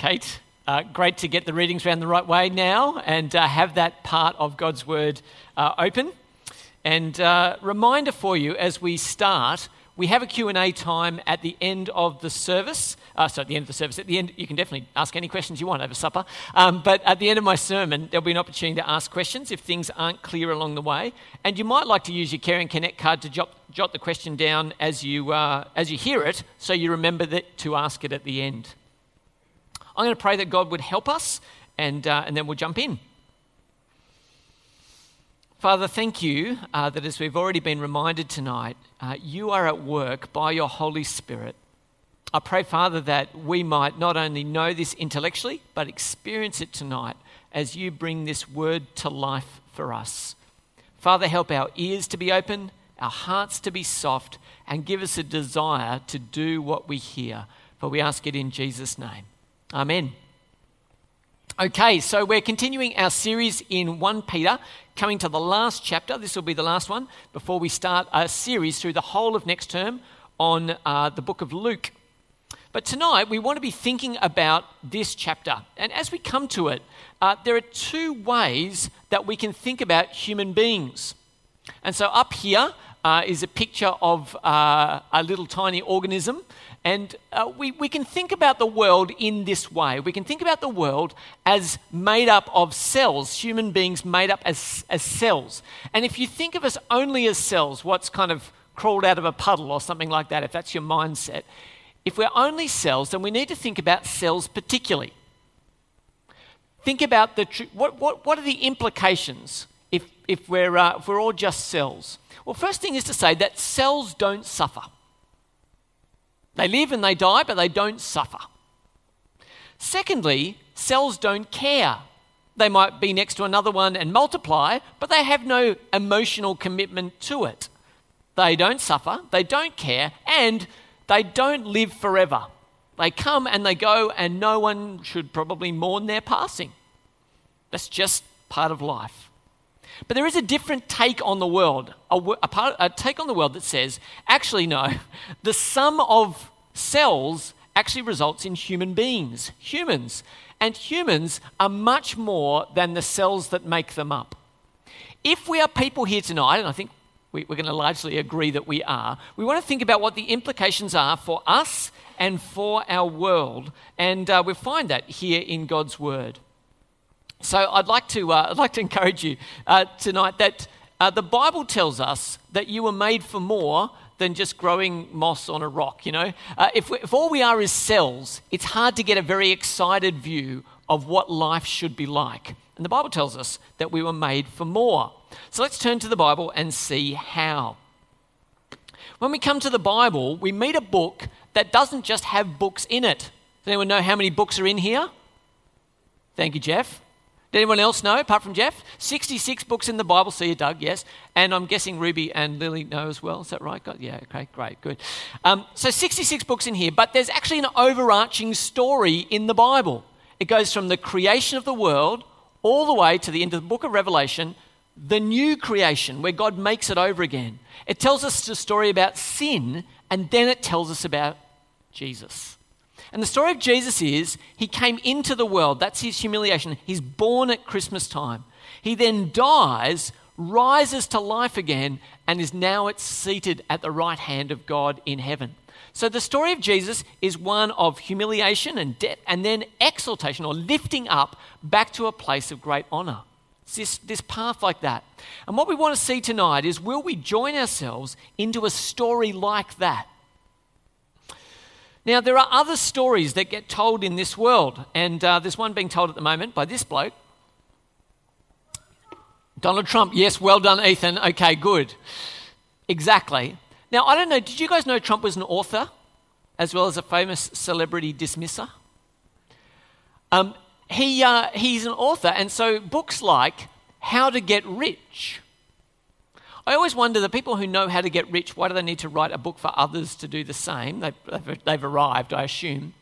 Kate. Uh, great to get the readings around the right way now and uh, have that part of God's Word uh, open. And uh, reminder for you as we start, we have a Q&A time at the end of the service. Uh, so at the end of the service, at the end, you can definitely ask any questions you want over supper. Um, but at the end of my sermon, there'll be an opportunity to ask questions if things aren't clear along the way. And you might like to use your Care and Connect card to jot, jot the question down as you, uh, as you hear it, so you remember that, to ask it at the end. I'm going to pray that God would help us, and, uh, and then we'll jump in. Father, thank you uh, that as we've already been reminded tonight, uh, you are at work by your Holy Spirit. I pray, Father, that we might not only know this intellectually, but experience it tonight as you bring this word to life for us. Father, help our ears to be open, our hearts to be soft, and give us a desire to do what we hear. For we ask it in Jesus' name. Amen. Okay, so we're continuing our series in 1 Peter, coming to the last chapter. This will be the last one before we start a series through the whole of next term on uh, the book of Luke. But tonight we want to be thinking about this chapter. And as we come to it, uh, there are two ways that we can think about human beings. And so up here uh, is a picture of uh, a little tiny organism and uh, we, we can think about the world in this way. We can think about the world as made up of cells, human beings made up as, as cells. And if you think of us only as cells, what's kind of crawled out of a puddle or something like that, if that's your mindset, if we're only cells, then we need to think about cells particularly. Think about the tr- what, what, what are the implications if, if, we're, uh, if we're all just cells? Well, first thing is to say that cells don't suffer. They live and they die, but they don't suffer. Secondly, cells don't care. They might be next to another one and multiply, but they have no emotional commitment to it. They don't suffer, they don't care, and they don't live forever. They come and they go, and no one should probably mourn their passing. That's just part of life. But there is a different take on the world, a, a, part, a, take on the world that says, actually, no, the sum of cells actually results in human beings, humans. And humans are much more than the cells that make them up. If we are people here tonight, and I think we, are going to largely agree that we are, we want to think about what the implications are for us and for our world. And uh, we find that here in God's Word. So I'd like to, uh, I'd like to encourage you uh, tonight that uh, the Bible tells us that you were made for more than just growing moss on a rock, you know? Uh, if, we, if all we are is cells, it's hard to get a very excited view of what life should be like. And the Bible tells us that we were made for more. So let's turn to the Bible and see how. When we come to the Bible, we meet a book that doesn't just have books in it. Does anyone know how many books are in here? Thank you, Jeff. Did anyone else know, apart from Jeff? 66 books in the Bible. See you, Doug, yes. And I'm guessing Ruby and Lily know as well. Is that right? God? Yeah, okay, great, good. Um, so 66 books in here, but there's actually an overarching story in the Bible. It goes from the creation of the world all the way to the end of the book of Revelation, the new creation, where God makes it over again. It tells us a story about sin, and then it tells us about Jesus. And the story of Jesus is he came into the world. That's his humiliation. He's born at Christmas time. He then dies, rises to life again, and is now at seated at the right hand of God in heaven. So the story of Jesus is one of humiliation and death, and then exaltation or lifting up back to a place of great honor. It's this, this path like that. And what we want to see tonight is will we join ourselves into a story like that? Now, there are other stories that get told in this world, and uh, there's one being told at the moment by this bloke. Donald Trump, yes, well done, Ethan. Okay, good. Exactly. Now, I don't know, did you guys know Trump was an author as well as a famous celebrity dismisser? Um, he, uh, he's an author, and so books like How to Get Rich I always wonder the people who know how to get rich, why do they need to write a book for others to do the same? They've, they've arrived, I assume.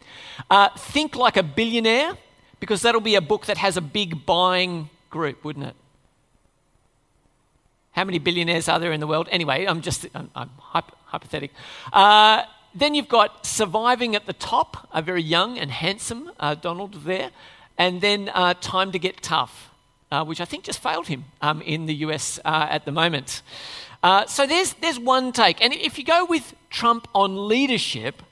Uh, think like a billionaire, because that'll be a book that has a big buying group, wouldn't it? How many billionaires are there in the world? Anyway, I'm just I'm, I'm hypothetical. Uh, then you've got surviving at the top, a very young and handsome uh, Donald there. And then uh, time to get tough, uh, which I think just failed him um, in the US uh, at the moment. Uh, so there's, there's one take. And if you go with Trump on leadership,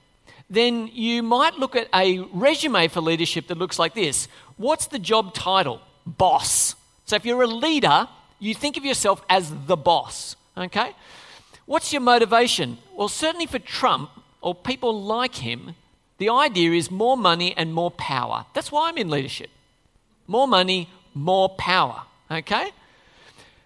then you might look at a resume for leadership that looks like this What's the job title? Boss. So if you're a leader, you think of yourself as the boss, okay? What's your motivation? Well, certainly for Trump or people like him, the idea is more money and more power. That's why I'm in leadership. More money, more power, okay?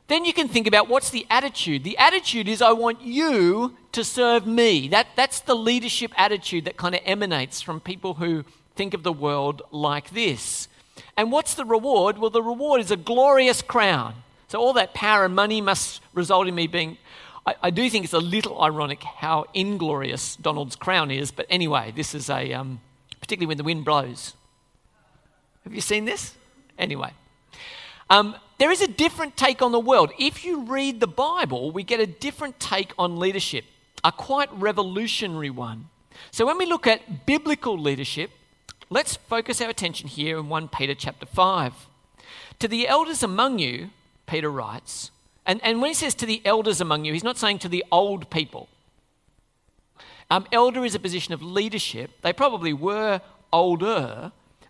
Then you can think about what's the attitude. The attitude is, I want you to serve me. That, that's the leadership attitude that kind of emanates from people who think of the world like this. And what's the reward? Well, the reward is a glorious crown. So all that power and money must result in me being. I, I do think it's a little ironic how inglorious Donald's crown is, but anyway, this is a. Um, particularly when the wind blows. Have you seen this? Anyway. Um, there is a different take on the world. If you read the Bible, we get a different take on leadership, a quite revolutionary one. So when we look at biblical leadership, let's focus our attention here in 1 Peter chapter 5. To the elders among you, Peter writes, and, and when he says to the elders among you, he's not saying to the old people. Um, elder is a position of leadership. They probably were older,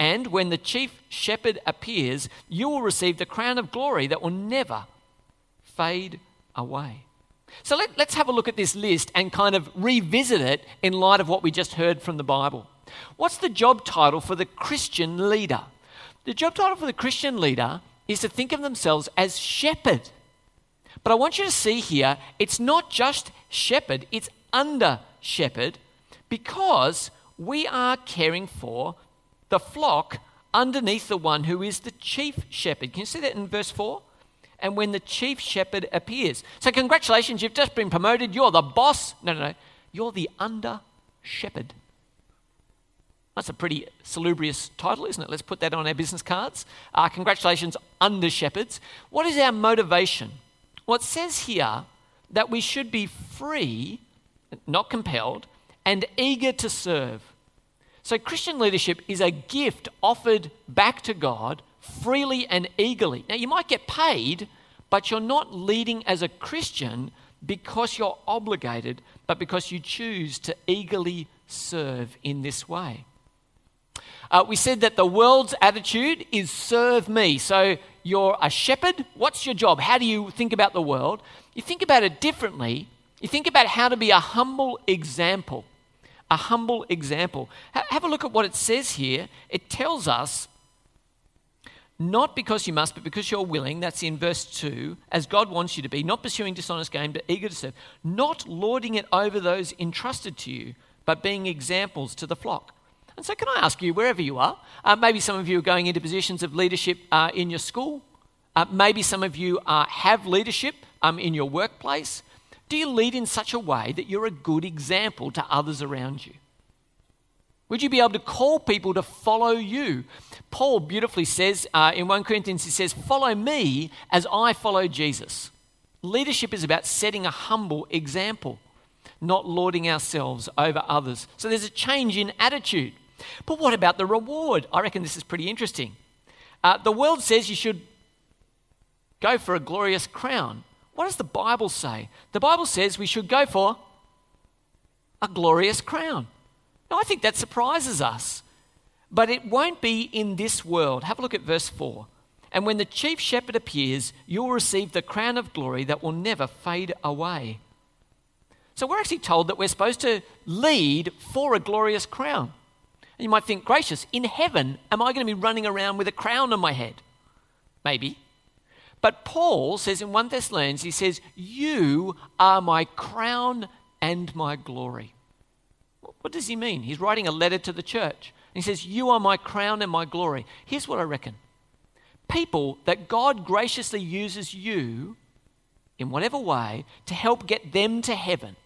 And when the chief shepherd appears, you will receive the crown of glory that will never fade away. So let, us have a look at this list and kind of revisit it in light of what we just heard from the Bible. What's the job title for the Christian leader? The job title for the Christian leader is to think of themselves as shepherd. But I want you to see here, it's not just shepherd, it's under shepherd because we are caring for the flock underneath the one who is the chief shepherd. Can you see that in verse 4? and when the chief shepherd appears. So, congratulations, you've just been promoted. You're the boss. No, no, no. You're the under shepherd. That's a pretty salubrious title, isn't it? Let's put that on our business cards. Uh, congratulations, under shepherds. What is our motivation? Well, it says here that we should be free, not compelled, and eager to serve. So, Christian leadership is a gift offered back to God freely and eagerly. Now, you might get paid, but you're not leading as a Christian because you're obligated, but because you choose to eagerly serve in this way. Uh, we said that the world's attitude is serve me. So you're a shepherd. What's your job? How do you think about the world? You think about it differently. You think about how to be a humble example. A humble example. have a look at what it says here. It tells us not because you must, but because you're willing. That's in verse 2, as God wants you to be, not pursuing dishonest gain, but eager to serve, not lording it over those entrusted to you, but being examples to the flock. And so, can I ask you, wherever you are, uh, maybe some of you are going into positions of leadership uh, in your school, uh, maybe some of you uh, have leadership um, in your workplace. Do you lead in such a way that you're a good example to others around you? Would you be able to call people to follow you? Paul beautifully says uh, in 1 Corinthians, he says, Follow me as I follow Jesus. Leadership is about setting a humble example, not lording ourselves over others. So there's a change in attitude. But what about the reward? I reckon this is pretty interesting. Uh, the world says you should go for a glorious crown. What does the Bible say? The Bible says we should go for a glorious crown. Now, I think that surprises us. But it won't be in this world. Have a look at verse 4. And when the chief shepherd appears, you'll receive the crown of glory that will never fade away. So we're actually told that we're supposed to lead for a glorious crown. And you might think, gracious, in heaven, am I going to be running around with a crown on my head? Maybe. But Paul says in 1 Thessalonians, he says, You are my crown and my glory. What does he mean? He's writing a letter to the church. He says, You are my crown and my glory. Here's what I reckon people that God graciously uses you in whatever way to help get them to heaven.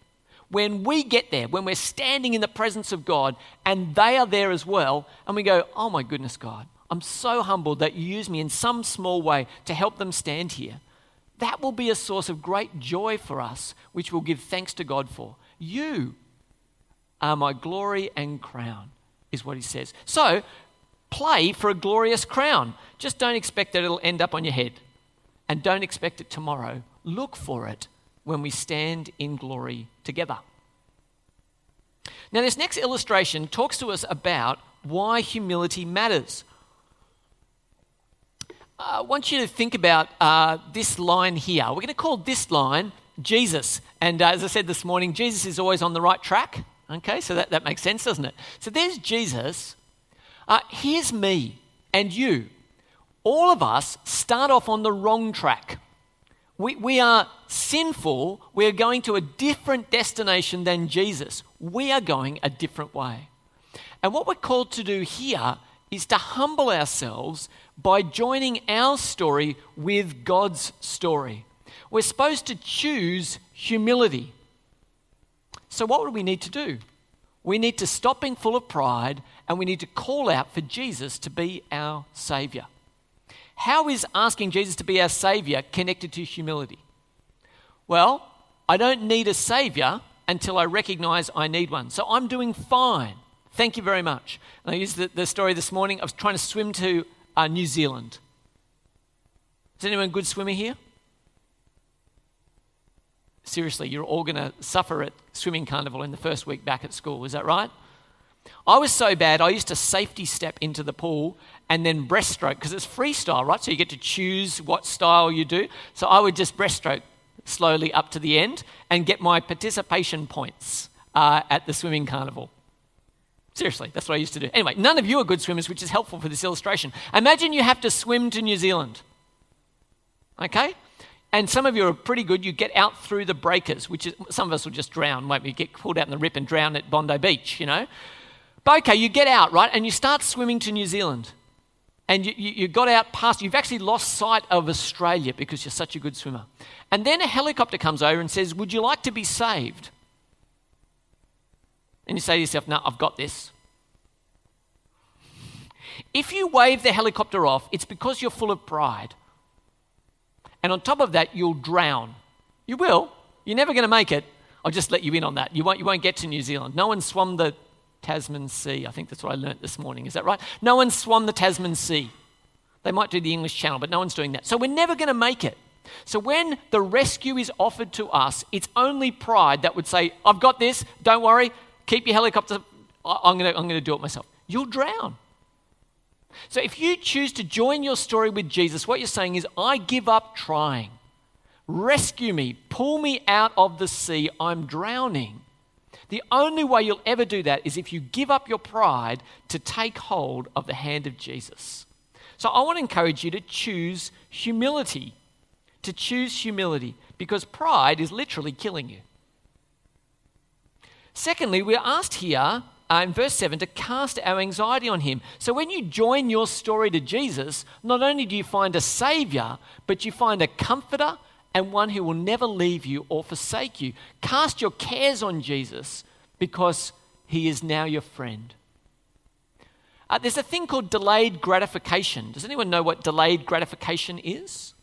When we get there, when we're standing in the presence of God and they are there as well, and we go, Oh my goodness, God, I'm so humbled that you use me in some small way to help them stand here. That will be a source of great joy for us, which we'll give thanks to God for. You are my glory and crown, is what he says. So, play for a glorious crown. Just don't expect that it'll end up on your head. And don't expect it tomorrow. Look for it when we stand in glory together. Now, this next illustration talks to us about why humility matters. I want you to think about uh, this line here. We're going to call this line Jesus. And uh, as I said this morning, Jesus is always on the right track. Okay, so that, that makes sense, doesn't it? So there's Jesus. Uh, here's me and you. All of us start off on the wrong track. We, we are sinful. We are going to a different destination than Jesus. We are going a different way. And what we're called to do here is to humble ourselves by joining our story with God's story. We're supposed to choose humility. So, what would we need to do? We need to stop being full of pride and we need to call out for Jesus to be our Savior. How is asking Jesus to be our Savior connected to humility? Well, I don't need a Savior until I recognize I need one. So I'm doing fine. Thank you very much. And I used the, the story this morning. I was trying to swim to uh, New Zealand. Is anyone a good swimmer here? Seriously, you're all going to suffer at swimming carnival in the first week back at school. Is that right? I was so bad, I used to safety step into the pool and then breaststroke because it's freestyle, right? So you get to choose what style you do. So I would just breaststroke slowly up to the end and get my participation points uh, at the swimming carnival. Seriously, that's what I used to do. Anyway, none of you are good swimmers, which is helpful for this illustration. Imagine you have to swim to New Zealand. Okay? And some of you are pretty good. You get out through the breakers, which is, some of us will just drown, won't we? Get pulled out in the rip and drown at Bondi Beach, you know? But okay, you get out, right? And you start swimming to New Zealand. And you, you, you got out past, you've actually lost sight of Australia because you're such a good swimmer. And then a helicopter comes over and says, Would you like to be saved? And you say to yourself, No, I've got this. If you wave the helicopter off, it's because you're full of pride. And on top of that, you'll drown. You will. You're never going to make it. I'll just let you in on that. You won't, you won't get to New Zealand. No one swum the Tasman Sea. I think that's what I learnt this morning. Is that right? No one swum the Tasman Sea. They might do the English Channel, but no one's doing that. So we're never going to make it. So when the rescue is offered to us, it's only pride that would say, I've got this, don't worry, keep your helicopter, I'm going to, I'm going to do it myself. You'll drown. So if you choose to join your story with Jesus, what you're saying is, I give up trying. Rescue me, pull me out of the sea, I'm drowning. The only way you'll ever do that is if you give up your pride to take hold of the hand of Jesus. So I want to encourage you to choose humility. To choose humility because pride is literally killing you. Secondly, we're asked here uh, in verse 7 to cast our anxiety on him. So when you join your story to Jesus, not only do you find a savior, but you find a comforter and one who will never leave you or forsake you. Cast your cares on Jesus because he is now your friend. Uh, there's a thing called delayed gratification. Does anyone know what delayed gratification is?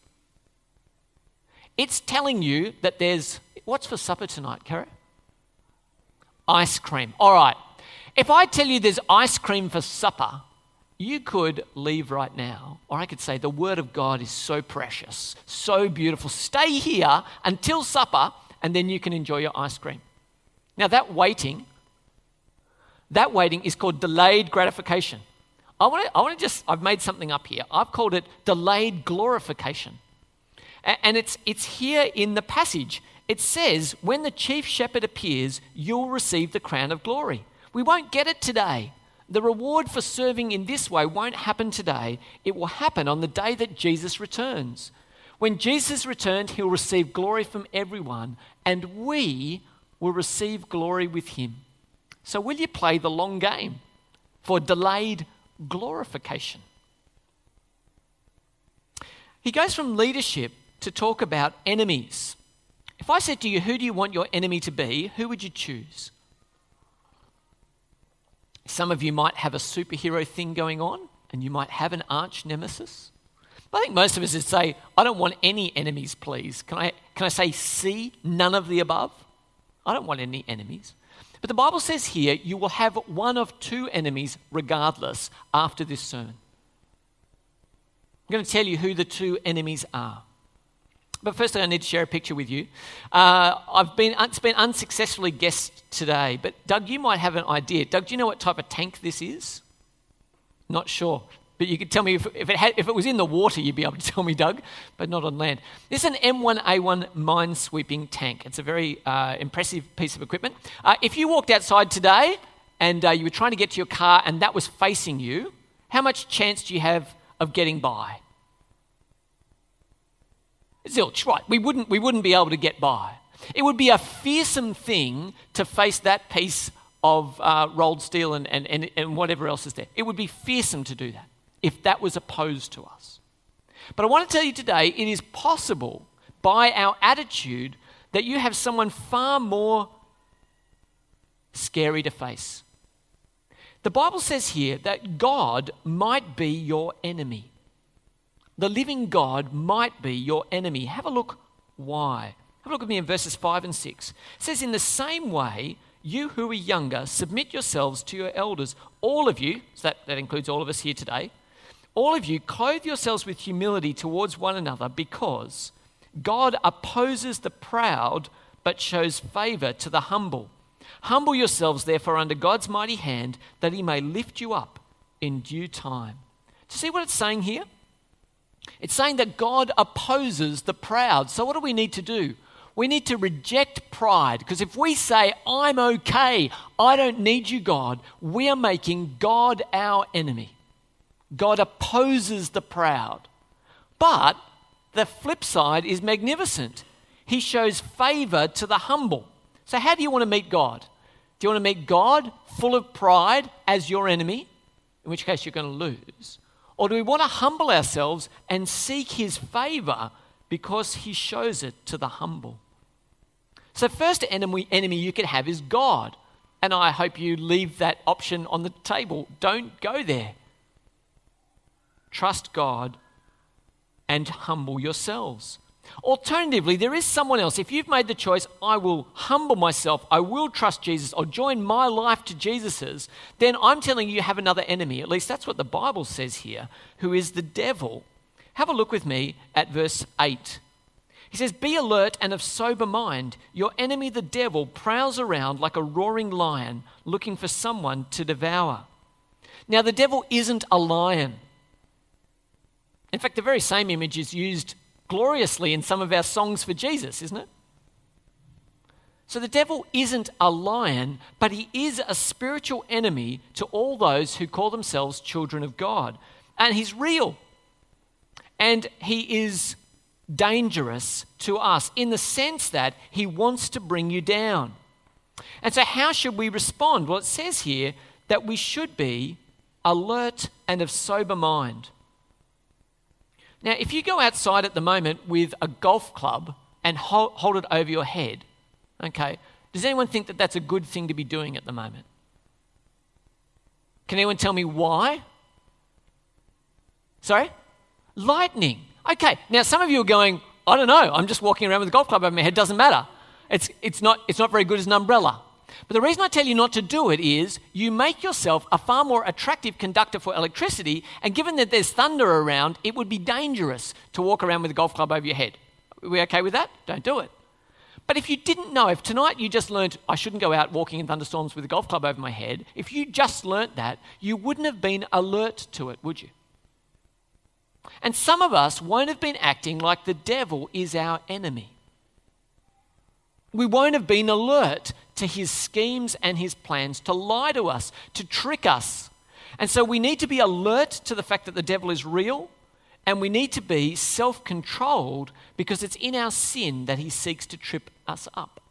It's telling you that there's. What's for supper tonight, Kara? Ice cream. All right. If I tell you there's ice cream for supper, you could leave right now, or I could say, The Word of God is so precious, so beautiful. Stay here until supper, and then you can enjoy your ice cream. Now, that waiting, that waiting is called delayed gratification. I want to, I want to just, I've made something up here. I've called it delayed glorification. And it's, it's here in the passage. It says, When the chief shepherd appears, you'll receive the crown of glory. We won't get it today. The reward for serving in this way won't happen today. It will happen on the day that Jesus returns. When Jesus returns, he'll receive glory from everyone, and we will receive glory with him. So, will you play the long game for delayed glorification? He goes from leadership to talk about enemies. If I said to you, Who do you want your enemy to be? Who would you choose? Some of you might have a superhero thing going on, and you might have an arch nemesis. But I think most of us would say, I don't want any enemies, please. Can I, can I say C, none of the above? I don't want any enemies. But the Bible says here, you will have one of two enemies regardless after this sermon. I'm going to tell you who the two enemies are. But firstly, I need to share a picture with you. Uh, I've been, it's been unsuccessfully guessed today, but Doug, you might have an idea. Doug, do you know what type of tank this is? Not sure. But you could tell me if, if, it had, if it was in the water, you'd be able to tell me, Doug, but not on land. This is an M1A1 mine sweeping tank. It's a very uh, impressive piece of equipment. Uh, if you walked outside today and uh, you were trying to get to your car and that was facing you, how much chance do you have of getting by? Zilch, right. We wouldn't, we wouldn't be able to get by. It would be a fearsome thing to face that piece of uh, rolled steel and, and, and, and whatever else is there. It would be fearsome to do that if that was opposed to us. But I want to tell you today it is possible by our attitude that you have someone far more scary to face. The Bible says here that God might be your enemy the living God might be your enemy. Have a look why. Have a look with me in verses 5 and 6. It says, In the same way, you who are younger, submit yourselves to your elders. All of you, so that, that includes all of us here today, all of you clothe yourselves with humility towards one another because God opposes the proud but shows favor to the humble. Humble yourselves, therefore, under God's mighty hand, that he may lift you up in due time. Do you see what it's saying here? It's saying that God opposes the proud. So, what do we need to do? We need to reject pride because if we say, I'm okay, I don't need you, God, we are making God our enemy. God opposes the proud. But the flip side is magnificent. He shows favor to the humble. So, how do you want to meet God? Do you want to meet God full of pride as your enemy, in which case you're going to lose? Or do we want to humble ourselves and seek his favor because he shows it to the humble? So, first enemy, enemy you could have is God. And I hope you leave that option on the table. Don't go there. Trust God and humble yourselves. Alternatively, there is someone else. If you've made the choice, I will humble myself, I will trust Jesus, I'll join my life to Jesus's, then I'm telling you, you have another enemy. At least that's what the Bible says here, who is the devil. Have a look with me at verse 8. He says, Be alert and of sober mind. Your enemy, the devil, prowls around like a roaring lion looking for someone to devour. Now, the devil isn't a lion. In fact, the very same image is used gloriously in some of our songs for Jesus, isn't it? So the devil isn't a lion, but he is a spiritual enemy to all those who call themselves children of God. And he's real. And he is dangerous to us in the sense that he wants to bring you down. And so, how should we respond? Well, it says here that we should be alert and of sober mind. Now, if you go outside at the moment with a golf club and hold, it over your head, okay, does anyone think that that's a good thing to be doing at the moment? Can anyone tell me why? Sorry? Lightning. Okay, now some of you are going, I don't know, I'm just walking around with a golf club over my head, doesn't matter. It's, it's, not, it's not very good as an umbrella. But the reason I tell you not to do it is you make yourself a far more attractive conductor for electricity, and given that there's thunder around, it would be dangerous to walk around with a golf club over your head. Are we okay with that? Don't do it. But if you didn't know, if tonight you just learned I shouldn't go out walking in thunderstorms with a golf club over my head, if you just learnt that, you wouldn't have been alert to it, would you? And some of us won't have been acting like the devil is our enemy. We won't have been alert to his schemes and his plans to lie to us, to trick us. And so we need to be alert to the fact that the devil is real, and we need to be self controlled because it's in our sin that he seeks to trip us up.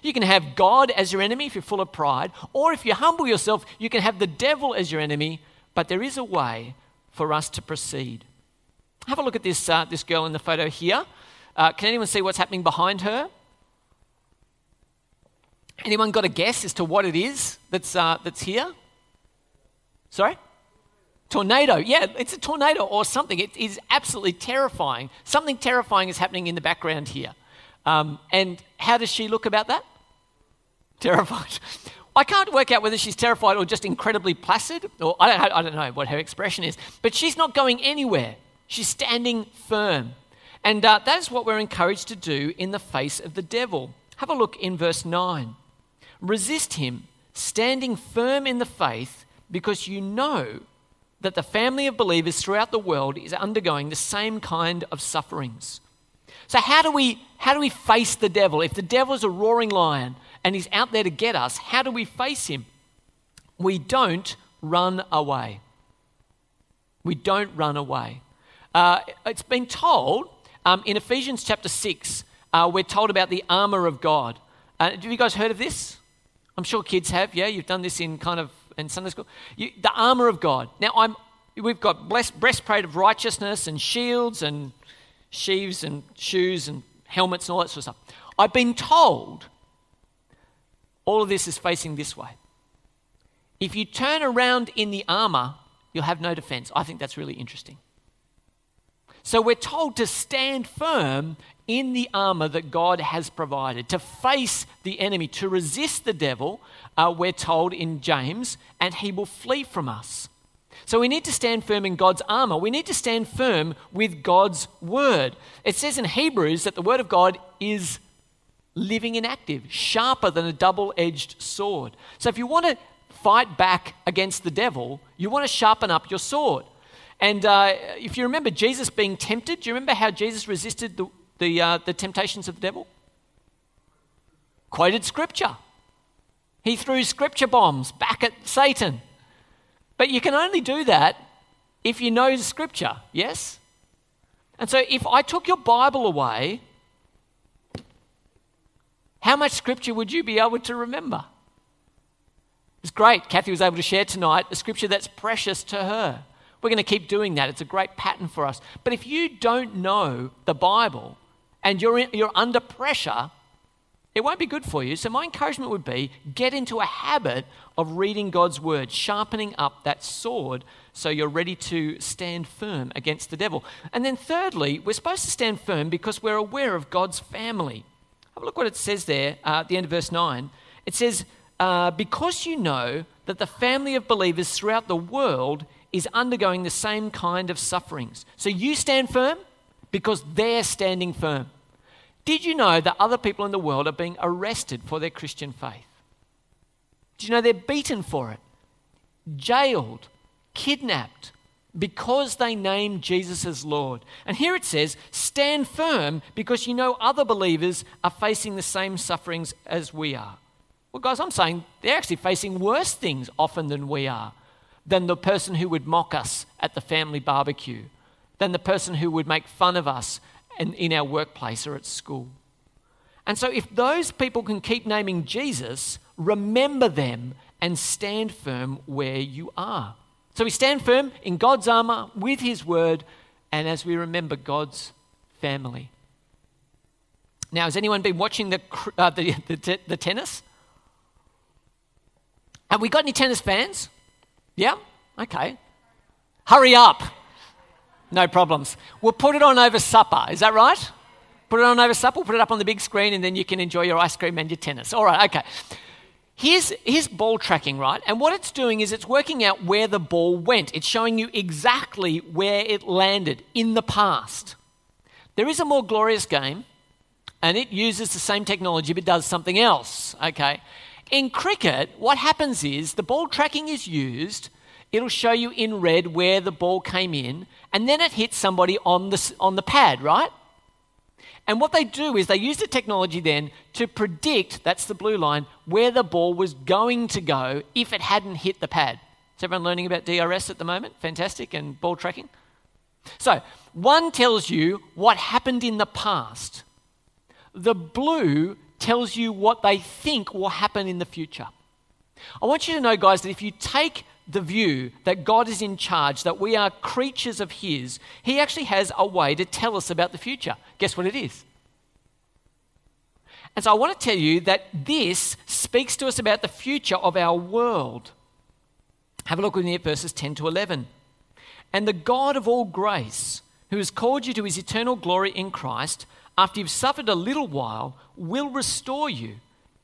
You can have God as your enemy if you're full of pride, or if you humble yourself, you can have the devil as your enemy, but there is a way for us to proceed. Have a look at this, uh, this girl in the photo here. Uh, can anyone see what's happening behind her? Anyone got a guess as to what it is that's, uh, that's here? Sorry? Tornado. Yeah, it's a tornado or something. It is absolutely terrifying. Something terrifying is happening in the background here. Um, and how does she look about that? Terrified. I can't work out whether she's terrified or just incredibly placid, or I don't, I don't know what her expression is, but she's not going anywhere. She's standing firm. And uh, that is what we're encouraged to do in the face of the devil. Have a look in verse 9. Resist him, standing firm in the faith, because you know that the family of believers throughout the world is undergoing the same kind of sufferings. So, how do we, how do we face the devil? If the devil is a roaring lion and he's out there to get us, how do we face him? We don't run away. We don't run away. Uh, it's been told um, in Ephesians chapter 6, uh, we're told about the armor of God. Uh, have you guys heard of this? I'm sure kids have. Yeah, you've done this in kind of in Sunday school. You, the armor of God. Now, I'm, we've got blessed, breastplate of righteousness and shields and sheaves and shoes and helmets and all that sort of stuff. I've been told all of this is facing this way. If you turn around in the armor, you'll have no defense. I think that's really interesting. So we're told to stand firm in the armor that God has provided, to face the enemy, to resist the devil, uh, we're told in James, and he will flee from us. So we need to stand firm in God's armor. We need to stand firm with God's word. It says in Hebrews that the word of God is living and active, sharper than a double edged sword. So if you want to fight back against the devil, you want to sharpen up your sword. And uh, if you remember Jesus being tempted, do you remember how Jesus resisted the, the, uh, the temptations of the devil? Quoted scripture. He threw scripture bombs back at Satan. But you can only do that if you know scripture, yes? And so if I took your Bible away, how much scripture would you be able to remember? It's great. Kathy was able to share tonight a scripture that's precious to her. We're going to keep doing that. It's a great pattern for us. But if you don't know the Bible and you're, in, you're under pressure, it won't be good for you. So, my encouragement would be get into a habit of reading God's word, sharpening up that sword so you're ready to stand firm against the devil. And then, thirdly, we're supposed to stand firm because we're aware of God's family. Have a look what it says there uh, at the end of verse 9. It says, uh, Because you know that the family of believers throughout the world is undergoing the same kind of sufferings. So you stand firm because they're standing firm. Did you know that other people in the world are being arrested for their Christian faith? Do you know they're beaten for it, jailed, kidnapped, because they name Jesus as Lord. And here it says, stand firm because you know other believers are facing the same sufferings as we are. Well, guys, I'm saying they're actually facing worse things often than we are than the person who would mock us at the family barbecue, than the person who would make fun of us in, in our workplace or at school. And so, if those people can keep naming Jesus, remember them and stand firm where you are. So, we stand firm in God's armor with His word, and as we remember God's family. Now, has anyone been watching the, uh, the, the, the tennis? Have we got any tennis fans? Yeah? Okay. Hurry up. No problems. We'll put it on over supper. Is that right? Put it on over supper, we'll put it up on the big screen, and then you can enjoy your ice cream and your tennis. All right, okay. Here's, here's ball tracking, right? And what it's doing is it's working out where the ball went. It's showing you exactly where it landed in the past. There is a more glorious game, and it uses the same technology but does something else, okay? In cricket, what happens is the ball tracking is used, it'll show you in red where the ball came in, and then it hits somebody on the, on the pad, right? And what they do is they use the technology then to predict, that's the blue line, where the ball was going to go if it hadn't hit the pad. Is everyone learning about DRS at the moment? Fantastic, and ball tracking? So, one tells you what happened in the past. The blue tells you what they think will happen in the future. I want you to know, guys, that if you take the view that God is in charge, that we are creatures of His, He actually has a way to tell us about the future. Guess what it is? And so I want to tell you that this speaks to us about the future of our world. Have a look with me at verses 10 to 11. And the God of all grace, who has called you to his eternal glory in Christ, after you've suffered a little while, will restore you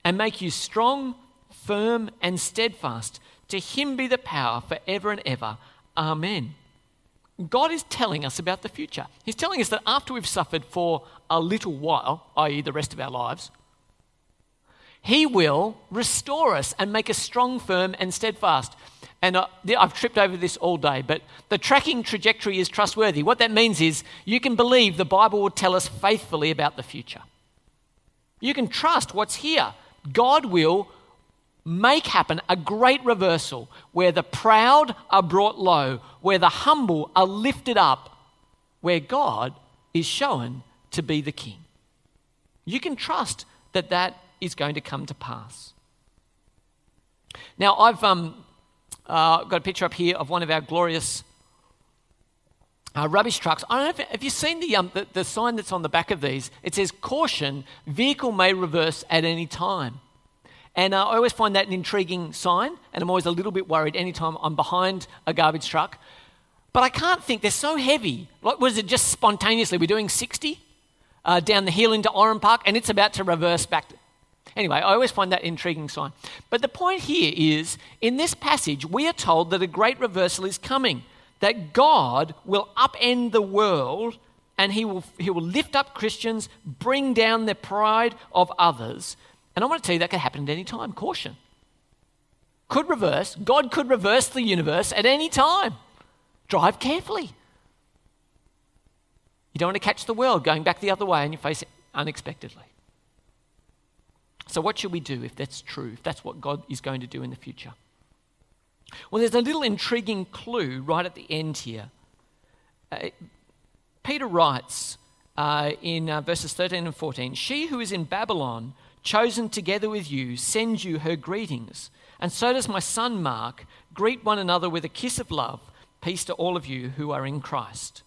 and make you strong, firm, and steadfast. To him be the power forever and ever. Amen. God is telling us about the future. He's telling us that after we've suffered for a little while, i.e., the rest of our lives, He will restore us and make us strong, firm, and steadfast. And uh, I've tripped over this all day, but the tracking trajectory is trustworthy. What that means is you can believe the Bible will tell us faithfully about the future. You can trust what's here. God will make happen a great reversal where the proud are brought low, where the humble are lifted up, where God is shown to be the king. You can trust that that is going to come to pass. Now, I've um, uh, got a picture up here of one of our glorious uh, rubbish trucks. I don't know if, have you seen the, um, the, the sign that's on the back of these? It says, Caution, vehicle may reverse at any time. And uh, I always find that an intriguing sign, and I'm always a little bit worried anytime I'm behind a garbage truck. But I can't think, they're so heavy. Like, was it just spontaneously? We're doing 60 uh, down the hill into Oran Park, and it's about to reverse back. To... Anyway, I always find that intriguing sign. But the point here is in this passage, we are told that a great reversal is coming, that God will upend the world and he will, he will lift up Christians, bring down the pride of others, and I want to tell you that could happen at any time. Caution. Could reverse. God could reverse the universe at any time. Drive carefully. You don't want to catch the world going back the other way and you face it unexpectedly. So, what should we do if that's true, if that's what God is going to do in the future? Well, there's a little intriguing clue right at the end here. Uh, Peter writes uh, in uh, verses 13 and 14 She who is in Babylon chosen together with you, sends you her greetings. And so does my son Mark. Greet one another with a kiss of love. Peace to all of you who are in Christ.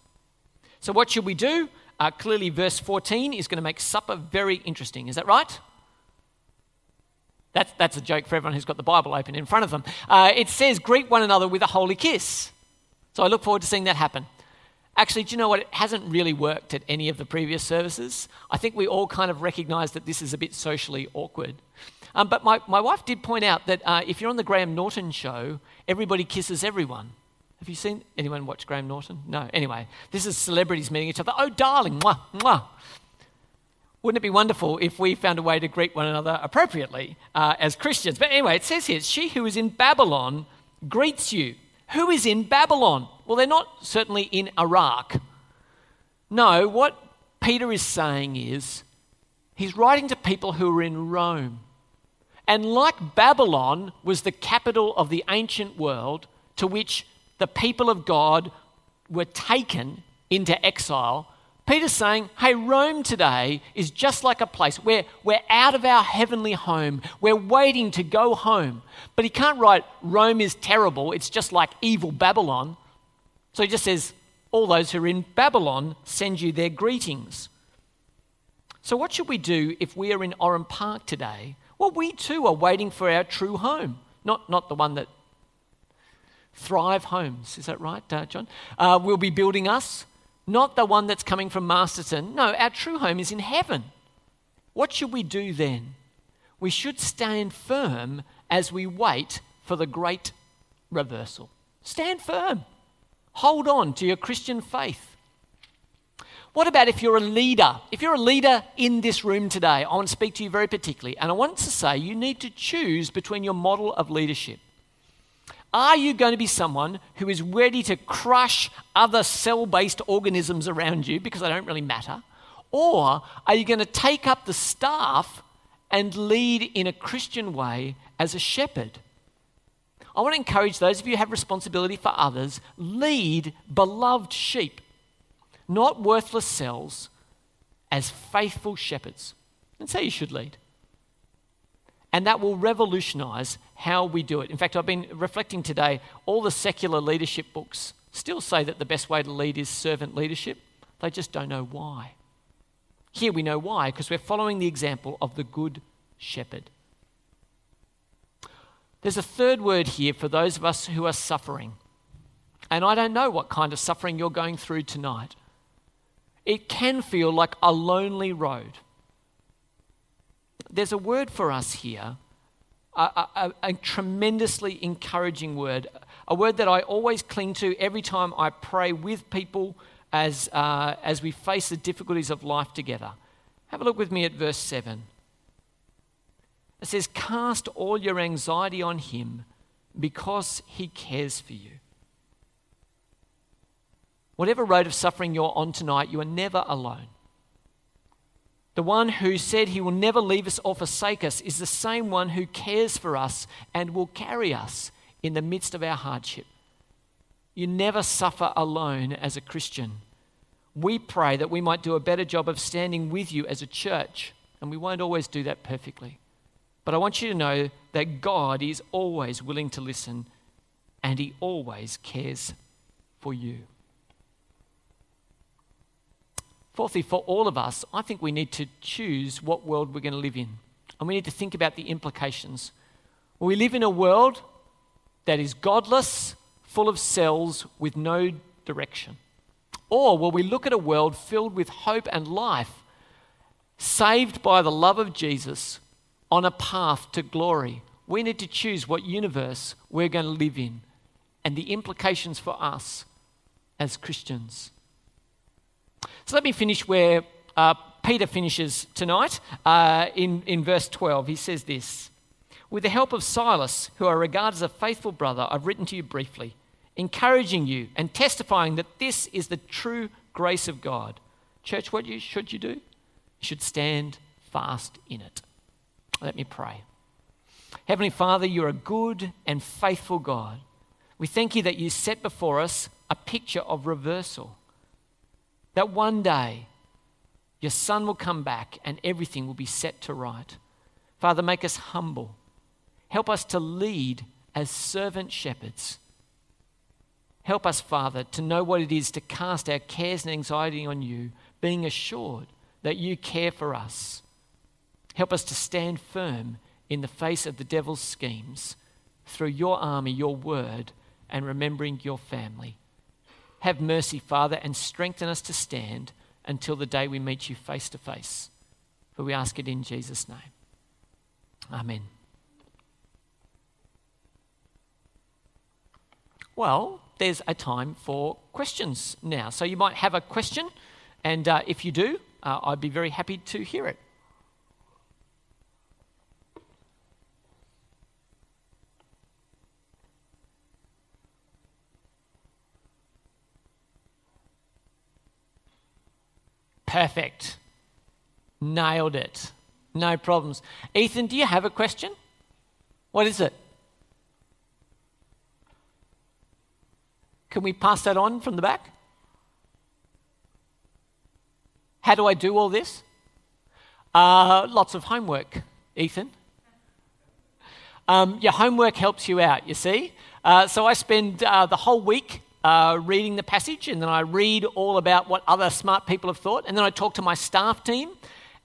So, what should we do? Uh, clearly, verse 14 is going to make supper very interesting. Is that right? That's, that's a joke for everyone who's got the Bible open in front of them. Uh, it says, greet one another with a holy kiss. So I look forward to seeing that happen. Actually, do you know what? It hasn't really worked at any of the previous services. I think we all kind of recognize that this is a bit socially awkward. Um, but my, my wife did point out that uh, if you're on the Graham Norton show, everybody kisses everyone. Have you seen anyone watch Graham Norton? No. Anyway, this is celebrities meeting each other. Oh, darling, mwah, mwah. Wouldn't it be wonderful if we found a way to greet one another appropriately uh, as Christians? But anyway, it says here, she who is in Babylon greets you. Who is in Babylon? Well, they're not certainly in Iraq. No, what Peter is saying is he's writing to people who are in Rome. And like Babylon was the capital of the ancient world to which the people of God were taken into exile, Peter's saying, hey, Rome today is just like a place where we're out of our heavenly home. We're waiting to go home. But he can't write, Rome is terrible. It's just like evil Babylon. So he just says, all those who are in Babylon send you their greetings. So, what should we do if we are in Oran Park today? Well, we too are waiting for our true home, not, not the one that Thrive Homes, is that right, uh, John? Uh, will be building us not the one that's coming from Masterton. No, our true home is in heaven. What should we do then? We should stand firm as we wait for the great reversal. Stand firm. Hold on to your Christian faith. What about if you're a leader? If you're a leader in this room today, I want to speak to you very particularly. And I want to say you need to choose between your model of leadership. Are you going to be someone who is ready to crush other cell based organisms around you because they don't really matter? Or are you going to take up the staff and lead in a Christian way as a shepherd? I want to encourage those of you who have responsibility for others, lead beloved sheep, not worthless cells, as faithful shepherds. That's how you should lead. And that will revolutionize how we do it. In fact, I've been reflecting today, all the secular leadership books still say that the best way to lead is servant leadership. They just don't know why. Here we know why, because we're following the example of the Good Shepherd. There's a third word here for those of us who are suffering. And I don't know what kind of suffering you're going through tonight. It can feel like a lonely road. There's a word for us here, a, a, a, tremendously encouraging word, a word that I always cling to every time I pray with people as, uh, as we face the difficulties of life together. Have a look with me at verse 7. It says, Cast all your anxiety on him because he cares for you. Whatever road of suffering you're on tonight, you are never alone. The one who said he will never leave us or forsake us is the same one who cares for us and will carry us in the midst of our hardship. You never suffer alone as a Christian. We pray that we might do a better job of standing with you as a church, and we won't always do that perfectly. But I want you to know that God is always willing to listen and He always cares for you. Fourthly, for all of us, I think we need to choose what world we're going to live in. And we need to think about the implications. Will we live in a world that is godless, full of cells with no direction? Or will we look at a world filled with hope and life, saved by the love of Jesus, on a path to glory. We need to choose what universe we're going to live in and the implications for us as Christians. So let me finish where uh, Peter finishes tonight uh, in, in verse 12. He says this With the help of Silas, who I regard as a faithful brother, I've written to you briefly, encouraging you and testifying that this is the true grace of God. Church, what you, should you do? You should stand fast in it. Let me pray. Heavenly Father, you're a good and faithful God. We thank you that you set before us a picture of reversal. That one day your Son will come back and everything will be set to right. Father, make us humble. Help us to lead as servant shepherds. Help us, Father, to know what it is to cast our cares and anxiety on you, being assured that you care for us Help us to stand firm in the face of the devil's schemes through your army, your word, and remembering your family. Have mercy, Father, and strengthen us to stand until the day we meet you face to face. For we ask it in Jesus' name. Amen. Well, there's a time for questions now. So you might have a question, and uh, if you do, uh, I'd be very happy to hear it. Perfect. Nailed it. No problems. Ethan, do you have a question? What is it? Can we pass that on from the back? How do I do all this? Uh, lots of homework, Ethan. Um, your homework helps you out, you see. Uh, so I spend uh, the whole week uh, reading the passage, and then I read all about what other smart people have thought, and then I talk to my staff team,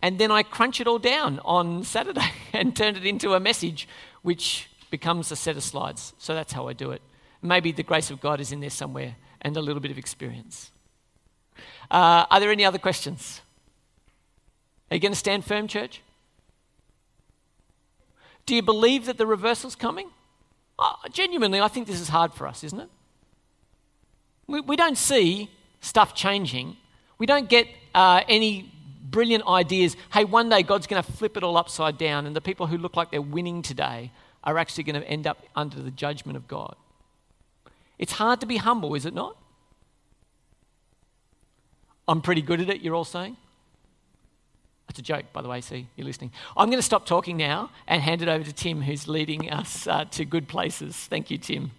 and then I crunch it all down on Saturday and turn it into a message, which becomes a set of slides. So that's how I do it. Maybe the grace of God is in there somewhere, and a little bit of experience. Uh, are there any other questions? Are you going to stand firm, church? Do you believe that the reversal's coming? Uh, genuinely, I think this is hard for us, isn't it? We, we don't see stuff changing. We don't get uh, any brilliant ideas. Hey, one day God's going to flip it all upside down, and the people who look like they're winning today are actually going to end up under the judgment of God. It's hard to be humble, is it not? I'm pretty good at it, you're all saying? That's a joke, by the way, see, you're listening. I'm going to stop talking now and hand it over to Tim, who's leading us uh, to good places. Thank you, Tim.